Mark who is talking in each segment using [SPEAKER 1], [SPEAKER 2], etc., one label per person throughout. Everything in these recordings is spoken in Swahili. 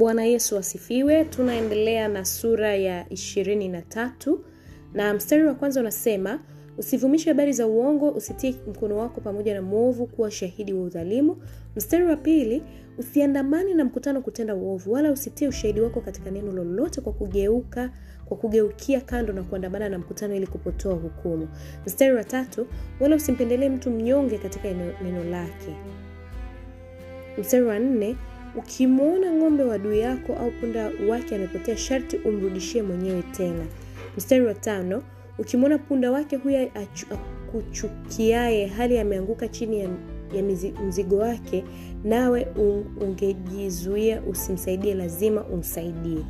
[SPEAKER 1] bwana yesu asifiwe. Tunaendelea na sura ya ishirini na tatu. Na mstari wa kwanza unasema usivumishe habari za uongo usitie mkono wako pamoja na mwovu kuwa shahidi wa udhalimu. Mstari wa pili usiandamane na mkutano kutenda uovu wala usitie ushahidi wako katika neno lolote kwa kugeuka kwa kugeukia kando na kuandamana na mkutano ili kupotoa hukumu. Mstari wa tatu wala usimpendelee mtu mnyonge katika neno, lake. Mstari wa nne ukimwona ng'ombe wa adui yako au punda wake amepotea sharti umrudishie mwenyewe tena. Mstari wa tano ukimwona punda wake huyo akuchukiaye hali ameanguka chini ya, ya mzigo wake nawe ungejizuia usimsaidie lazima umsaidie.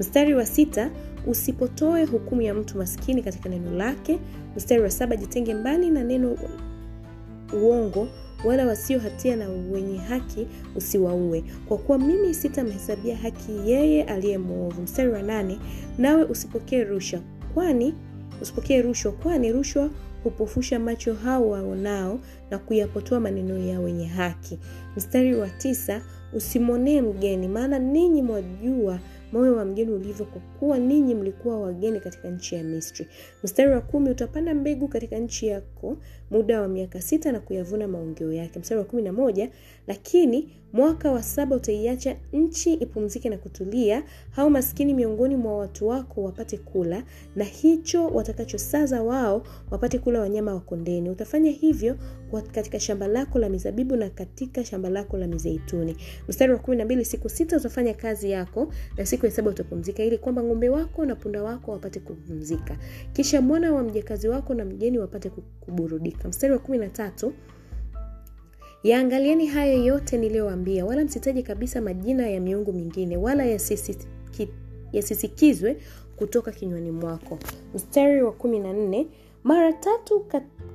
[SPEAKER 1] Mstari wa sita usipotoe hukumu ya mtu maskini katika neno lake. Mstari wa saba jitenge mbali na neno uongo wala wasio hatia na wenye haki usiwaue. Kwa kuwa mimi sitamhesabia haki yeye aliye mwovu. Mstari wa nane nawe usipokee rushwa kwani usipokee rushwa kwani rushwa hupofusha macho hao waonao na kuyapotoa maneno ya wenye haki. Mstari wa tisa usimwonee mgeni maana ninyi mwajua moyo wa mgeni ulivyo kwa kuwa ninyi mlikuwa wageni katika nchi ya misri. Mstari wa kumi utapanda mbegu katika nchi yako muda wa miaka sita na kuyavuna maongeo yake. Mstari wa kumi na moja lakini mwaka wa saba utaiacha nchi ipumzike na kutulia hao maskini miongoni mwa watu wako wapate kula na hicho watakachosaza wao wapate kula wanyama wa kondeni. Utafanya hivyo katika shamba lako la mizabibu na katika shamba lako la mizeituni. Mstari wa kumi na mbili siku sita utafanya kazi yako na siku ya saba utapumzika ili kwamba ng'ombe wako na punda wako wapate kupumzika. Kisha mwana wa mjakazi wako na mgeni wapate kuburudika. Mstari wa kumi na tatu yaangalieni hayo yote niliyoambia wala msitaje kabisa majina ya miungu mingine wala yasisikizwe yasisikizwe kutoka kinywani mwako. Mstari wa kumi na nne mara tatu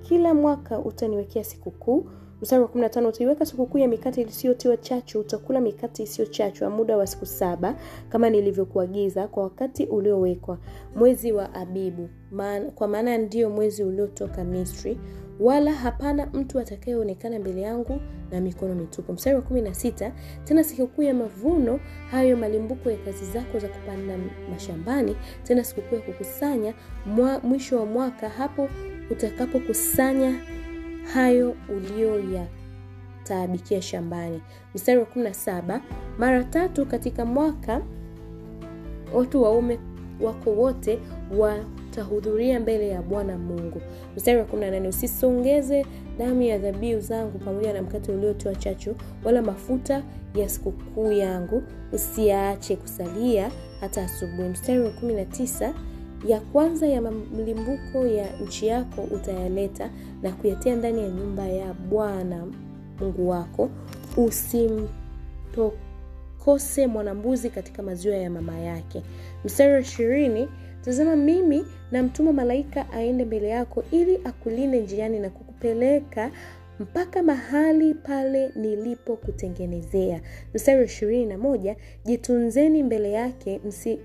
[SPEAKER 1] kila mwaka utaniwekea sikukuu mstari wa 15 utaiweka sikukuu ya mikate isiyotiwa chachu utakula mikate isiyo chachu muda wa siku saba kama nilivyokuagiza kwa wakati uliowekwa mwezi wa abibu. Man, kwa maana ndiyo mwezi uliotoka misri wala hapana mtu atakayeonekana mbele yangu na mikono mitupu. Mstari wa kumi na sita tena sikukuu ya mavuno hayo malimbuko ya kazi zako za kupanda mashambani tena sikukuu ya kukusanya mwa, mwisho wa mwaka hapo utakapokusanya hayo uliyoyataabikia shambani. Mstari wa 17 mara tatu katika mwaka watu waume wako wote watahudhuria mbele ya bwana mungu. Mstari wa 18 usisongeze damu ya dhabihu zangu pamoja na mkate uliotiwa chachu wala mafuta ya sikukuu yangu. Usiyaache kusalia hata asubuhi. Mstari wa 19 ya kwanza ya mlimbuko ya nchi yako utayaleta na kuyatia ndani ya nyumba ya bwana mungu wako. Usimtokose mwanambuzi katika maziwa ya mama yake. Mstari wa ishirini tazama mimi namtuma malaika aende mbele yako ili akulinde njiani na kukupeleka mpaka mahali pale nilipokutengenezea mstari wa ishirini na moja jitunzeni mbele yake msi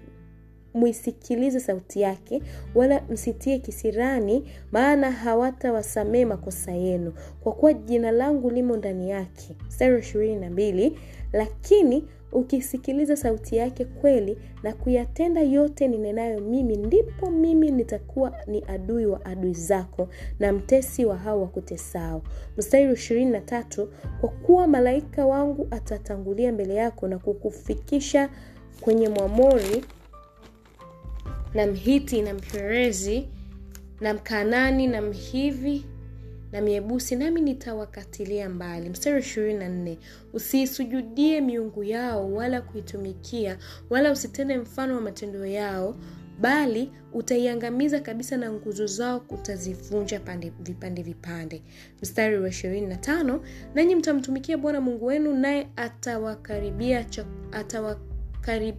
[SPEAKER 1] mwisikilize sauti yake wala msitie kisirani maana hawatawasamee makosa yenu. Kwa kuwa jina langu limo ndani yake mstari na mbili lakini ukisikiliza sauti yake kweli na kuyatenda yote ninenayo mimi ndipo mimi nitakuwa ni adui wa adui zako na mtesi wa hao wakutesao. Mstari ishirini na tatu kwa kuwa malaika wangu atatangulia mbele yako na kukufikisha kwenye mwamori na mhiti na mperezi na mkanani na mhivi na miebusi nami nitawakatilia mbali. Mstari ishirini na nne usiisujudie miungu yao wala kuitumikia wala usitende mfano wa matendo yao bali utaiangamiza kabisa na nguzo zao utazivunja pande, vipande vipande. Mstari wa ishirini na tano nanyi mtamtumikia bwana mungu wenu naye atawakaribia atawakarib,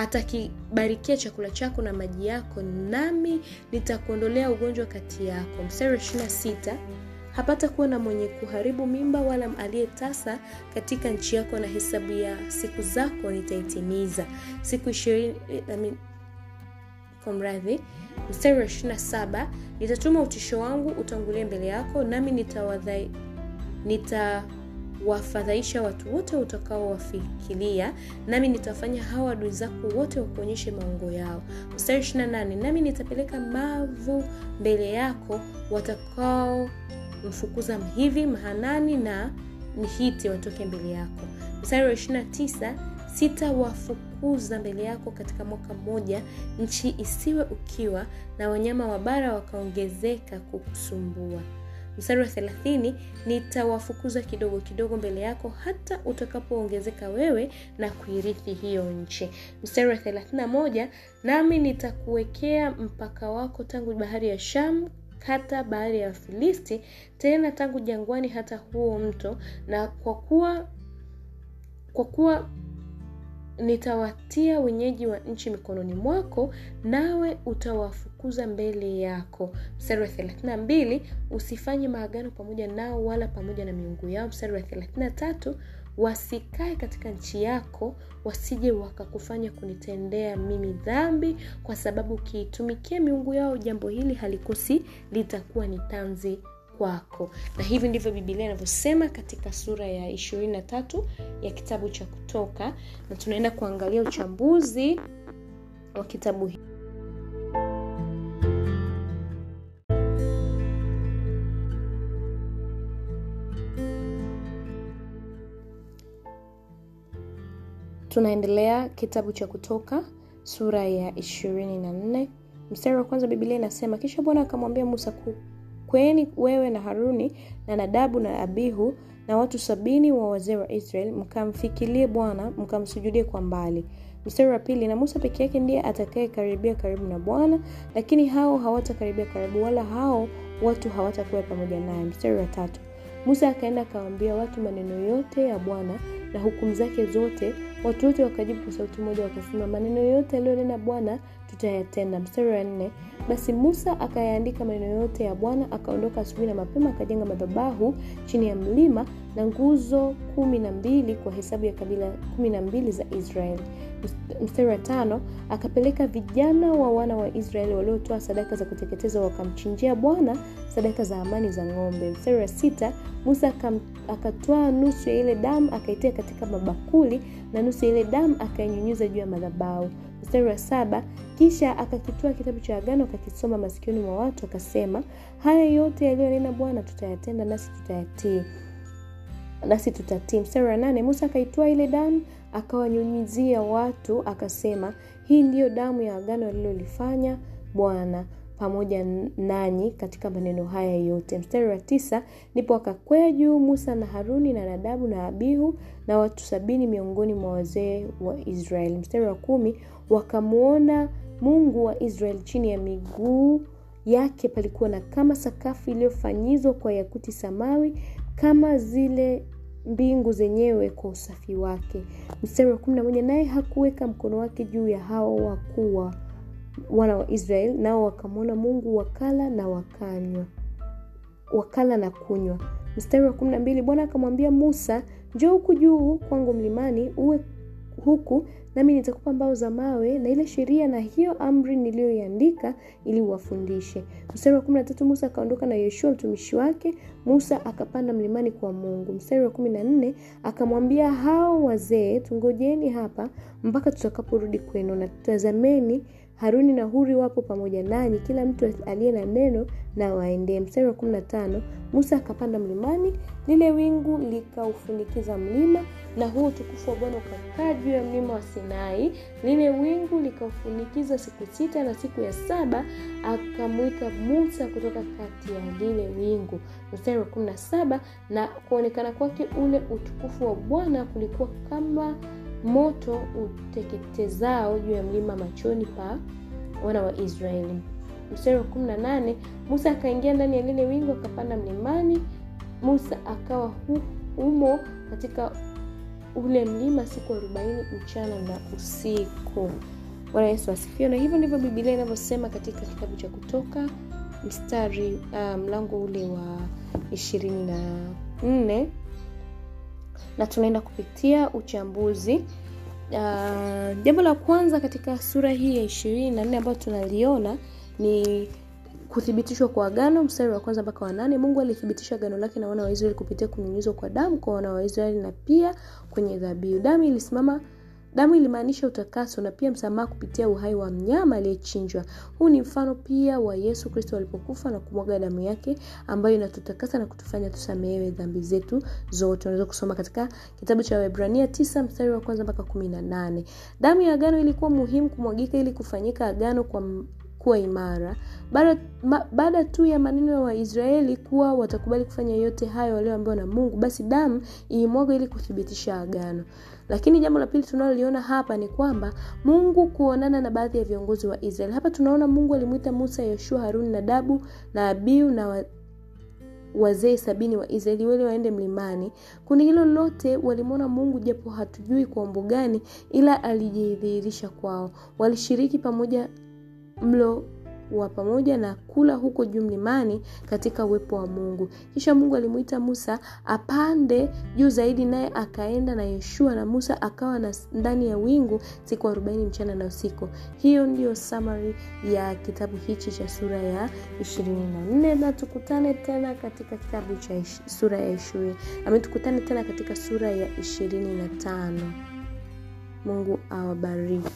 [SPEAKER 1] atakibarikia chakula chako na maji yako nami nitakuondolea ugonjwa kati yako. Mstari wa ishirina sita hapata kuwa na mwenye kuharibu mimba wala aliyetasa katika nchi yako na hesabu ya siku zako nitaitimiza. Siku ishirini I mradhi. Mstari wa ishirina saba nitatuma utisho wangu utangulie mbele yako nami nitawadhai nita wafadhaisha watu wote utakaowafikiria nami nitafanya hawa adui zako wote wakuonyeshe maungo yao. Mstari 28 nami nitapeleka mavu mbele yako watakaomfukuza mhivi mahanani na mhiti watoke mbele yako. Mstari wa 29 sitawafukuza mbele yako katika mwaka mmoja nchi isiwe ukiwa na wanyama wa bara wakaongezeka kukusumbua mstari wa thelathini nitawafukuza kidogo kidogo mbele yako hata utakapoongezeka wewe na kuirithi hiyo nchi. Mstari wa thelathini na moja nami nitakuwekea mpaka wako tangu bahari ya sham hata bahari ya filisti tena tangu jangwani hata huo mto. Na kwa kuwa kwa kuwa nitawatia wenyeji wa nchi mikononi mwako nawe utawafukuza mbele yako. Mstari wa 32 usifanye maagano pamoja nao wala pamoja na miungu yao. Mstari wa 33 wasikae katika nchi yako wasije wakakufanya kunitendea mimi dhambi kwa sababu ukiitumikia miungu yao jambo hili halikosi litakuwa ni tanzi kwako. Na hivi ndivyo bibilia inavyosema katika sura ya ishirini na tatu ya kitabu cha kutoka. Na tunaenda kuangalia uchambuzi wa kitabu hii tunaendelea kitabu cha kutoka sura ya ishirini na nne. Mstari wa kwanza bibilia inasema kisha bwana akamwambia musa kweni wewe na haruni na nadabu na abihu na watu sabini wa wazee wa israel mkamfikilie bwana mkamsujudie kwa mbali. Mstari wa pili na musa peke yake ndiye atakayekaribia karibu na bwana lakini hao hawatakaribia karibu wala hao watu hawatakuwa pamoja naye. Mstari wa tatu musa akaenda akawaambia watu maneno yote ya bwana na hukumu zake zote. Watu wote wakajibu kwa sauti moja wakasema maneno yote aliyonena bwana tutayatenda. Mstari wa nne. Basi musa akayaandika maneno yote ya bwana akaondoka asubuhi na mapema akajenga madhabahu chini ya mlima na nguzo kumi na mbili kwa hesabu ya kabila kumi na mbili za israeli. Mstari wa tano. Akapeleka vijana wa wana wa israeli waliotoa sadaka za kuteketeza wakamchinjia bwana sadaka za amani za ng'ombe. Mstari wa sita musa akatwaa nusu ya ile damu akaitia katika mabakuli na nusu ya ile damu akainyunyiza juu ya madhabau mstari wa saba kisha akakitoa kitabu cha agano akakisoma masikioni mwa watu akasema haya yote yaliyonena bwana tutayatenda nasi tutayatii nasi tutatii. Mstari wa nane musa akaitoa ile damu akawanyunyizia watu akasema hii ndiyo damu ya agano alilolifanya bwana pamoja nanyi katika maneno haya yote. Mstari wa tisa ndipo akakwea juu musa na haruni na nadabu na abihu na watu sabini miongoni mwa wazee wa israeli. Mstari wa kumi wakamwona mungu wa israeli chini ya miguu yake palikuwa na kama sakafu iliyofanyizwa kwa yakuti samawi kama zile mbingu zenyewe kwa usafi wake. Mstari wa kumi na moja naye hakuweka mkono wake juu ya hao wakuwa wana wa israeli nao wakamwona mungu wakala na wakanywa wakala na kunywa. Mstari wa kumi na mbili bwana akamwambia musa njoo huku juu kwangu mlimani uwe huku nami nitakupa mbao za mawe na ile sheria na hiyo amri niliyoiandika ili uwafundishe. Mstari wa kumi na tatu musa akaondoka na yeshua mtumishi wake. Musa akapanda mlimani kwa mungu. Mstari wa kumi na nne akamwambia hao wazee tungojeni hapa mpaka tutakaporudi kwenu na tutazameni haruni na huri wapo pamoja nanyi kila mtu aliye na neno na waendee mstari wa kumi na tano musa akapanda mlimani lile wingu likaufunikiza mlima na huu utukufu wa bwana ukakaa juu ya mlima wa sinai. Lile wingu likaufunikiza siku sita na siku ya saba akamwita musa kutoka kati ya lile wingu. Mstari wa kumi na saba na kuonekana kwake ule utukufu wa bwana kulikuwa kama moto uteketezao juu ya mlima machoni pa wana wa israeli. Mstari wa kumi na nane musa akaingia ndani ya lile wingu akapanda mlimani. Musa akawa humo katika ule mlima siku arobaini mchana na usiku. Bwana yesu asifiwe. Na hivyo ndivyo bibilia inavyosema katika kitabu cha kutoka mstari uh, mlango ule wa ishirini na nne na tunaenda kupitia uchambuzi. Uh, jambo la kwanza katika sura hii ya ishirini na nne ambayo tunaliona ni kuthibitishwa kwa agano mstari wa kwanza mpaka wanane mungu alithibitisha agano lake na wana wa israeli kupitia kunyunyizwa kwa damu kwa wana wa israeli na pia kwenye dhabihu. Damu ilisimama damu ilimaanisha utakaso na pia msamaha kupitia uhai wa mnyama aliyechinjwa. Huu ni mfano pia wa yesu kristo alipokufa na kumwaga damu yake ambayo inatutakasa na kutufanya tusamehewe dhambi zetu zote. Unaweza kusoma katika kitabu cha Waebrania 9 mstari wa kwanza mpaka 18 damu ya agano ilikuwa muhimu kumwagika ili kufanyika agano kwa kuwa imara baada, tu ya maneno ya waisraeli kuwa watakubali kufanya yote hayo walioambiwa na mungu basi damu ilimwaga ili kuthibitisha agano. Lakini jambo la pili tunaloliona hapa ni kwamba mungu kuonana na baadhi ya viongozi wa israeli. Hapa tunaona mungu alimwita musa yoshua haruni na dabu na abiu na wa, wazee sabini wa israeli wale waende mlimani. Kundi hilo lote walimwona mungu japo hatujui kwa umbo gani ila alijidhihirisha kwao. Walishiriki pamoja mlo wa pamoja na kula huko juu mlimani katika uwepo wa mungu. Kisha mungu alimuita musa apande juu zaidi naye akaenda na yeshua na musa akawa na ndani ya wingu siku arobaini mchana na usiku. Hiyo ndiyo summary ya kitabu hichi cha sura ya ishirini na nne na tukutane tena katika kitabu cha ish, sura ya ishirini. Ame tukutane tena katika sura ya ishirini na tano. Mungu awabariki